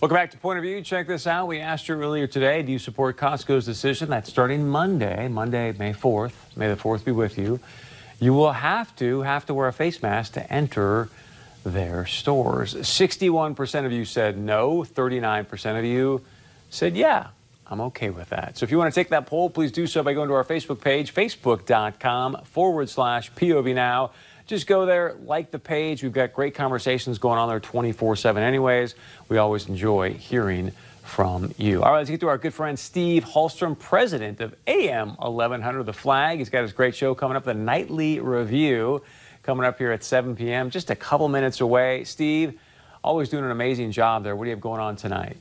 Welcome back to Point of View. Check this out. We asked you earlier today, do you support Costco's decision that starting Monday, Monday, May 4th? May the 4th be with you. You will have to have to wear a face mask to enter their stores. 61% of you said no, 39% of you said yeah. I'm okay with that. So if you want to take that poll, please do so by going to our Facebook page, facebook.com forward slash POV now. Just go there, like the page. We've got great conversations going on there 24 7 anyways. We always enjoy hearing from you. All right, let's get to our good friend Steve Hallstrom, president of AM 1100 The Flag. He's got his great show coming up, the Nightly Review, coming up here at 7 p.m., just a couple minutes away. Steve, always doing an amazing job there. What do you have going on tonight?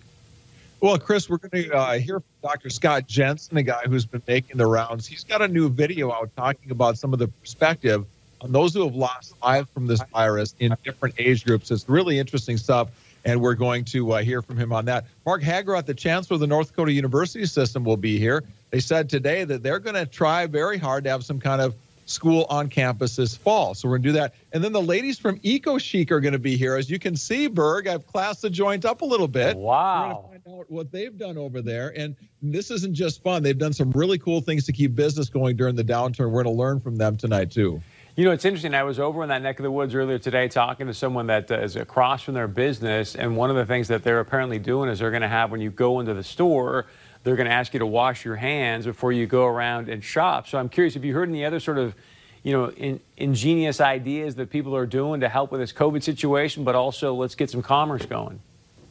Well, Chris, we're going to uh, hear from Dr. Scott Jensen, a guy who's been making the rounds. He's got a new video out talking about some of the perspective those who have lost lives from this virus in different age groups. It's really interesting stuff, and we're going to uh, hear from him on that. Mark Hagerott, the chancellor of the North Dakota University System, will be here. They said today that they're going to try very hard to have some kind of school on campus this fall. So we're going to do that. And then the ladies from Eco Chic are going to be here. As you can see, Berg, I've classed the joint up a little bit. Wow. We're going to find out what they've done over there. And this isn't just fun. They've done some really cool things to keep business going during the downturn. We're going to learn from them tonight, too. You know, it's interesting. I was over in that neck of the woods earlier today talking to someone that uh, across from their business. And one of the things that they're apparently doing is they're going to have, when you go into the store, they're going to ask you to wash your hands before you go around and shop. So I'm curious, have you heard any other sort of, you know, in, ingenious ideas that people are doing to help with this COVID situation, but also let's get some commerce going?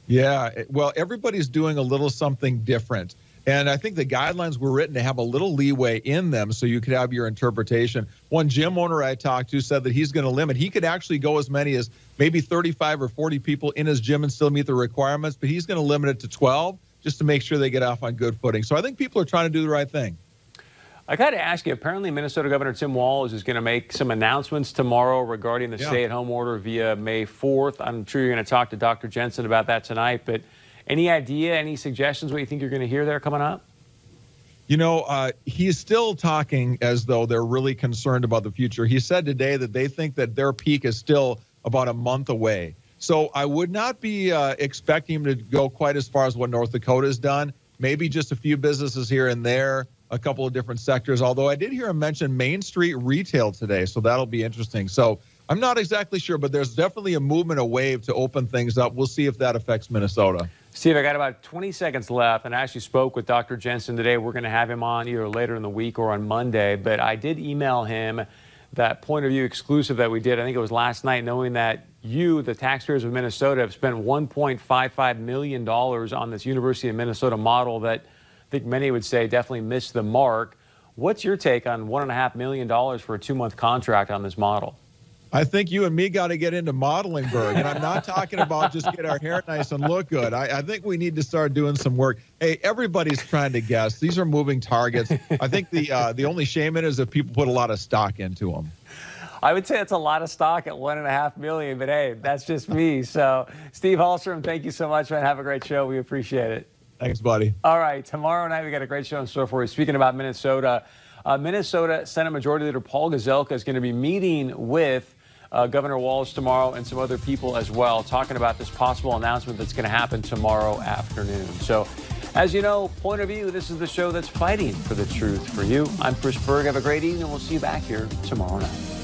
Yeah, well, everybody's doing a little something different. And I think the guidelines were written to have a little leeway in them so you could have your interpretation. One gym owner I talked to said that he's going to limit. He could actually go as many as maybe 35 or 40 people in his gym and still meet the requirements, but he's going to limit it to 12 just to make sure they get off on good footing. So I think people are trying to do the right thing. I got to ask you, apparently Minnesota Governor Tim Walz is going to make some announcements tomorrow regarding the yeah. stay-at-home order via May 4th. I'm sure you're going to talk to Dr. Jensen about that tonight, but – any idea, any suggestions what you think you're going to hear there coming up? You know, uh, he's still talking as though they're really concerned about the future. He said today that they think that their peak is still about a month away. So I would not be uh, expecting him to go quite as far as what North Dakota has done. Maybe just a few businesses here and there, a couple of different sectors. Although I did hear him mention Main Street retail today, so that'll be interesting. So I'm not exactly sure, but there's definitely a movement, a wave to open things up. We'll see if that affects Minnesota. Steve, I got about 20 seconds left, and I actually spoke with Dr. Jensen today. We're going to have him on either later in the week or on Monday, but I did email him that point of view exclusive that we did. I think it was last night, knowing that you, the taxpayers of Minnesota, have spent $1.55 million on this University of Minnesota model that I think many would say definitely missed the mark. What's your take on $1.5 million for a two month contract on this model? I think you and me got to get into modeling, Berg. And I'm not talking about just get our hair nice and look good. I, I, think we need to start doing some work. Hey, everybody's trying to guess. These are moving targets. I think the uh, the only shame in it is if people put a lot of stock into them. I would say it's a lot of stock at one and a half million, but hey, that's just me. So, Steve Hallstrom, thank you so much, man. Have a great show. We appreciate it. Thanks, buddy. All right, tomorrow night we got a great show in store for you. Speaking about Minnesota, uh, Minnesota Senate Majority Leader Paul Gazelka is going to be meeting with uh, Governor Walz tomorrow and some other people as well, talking about this possible announcement that's going to happen tomorrow afternoon. So, as you know, point of view, this is the show that's fighting for the truth for you. I'm Chris Berg. Have a great evening. We'll see you back here tomorrow night.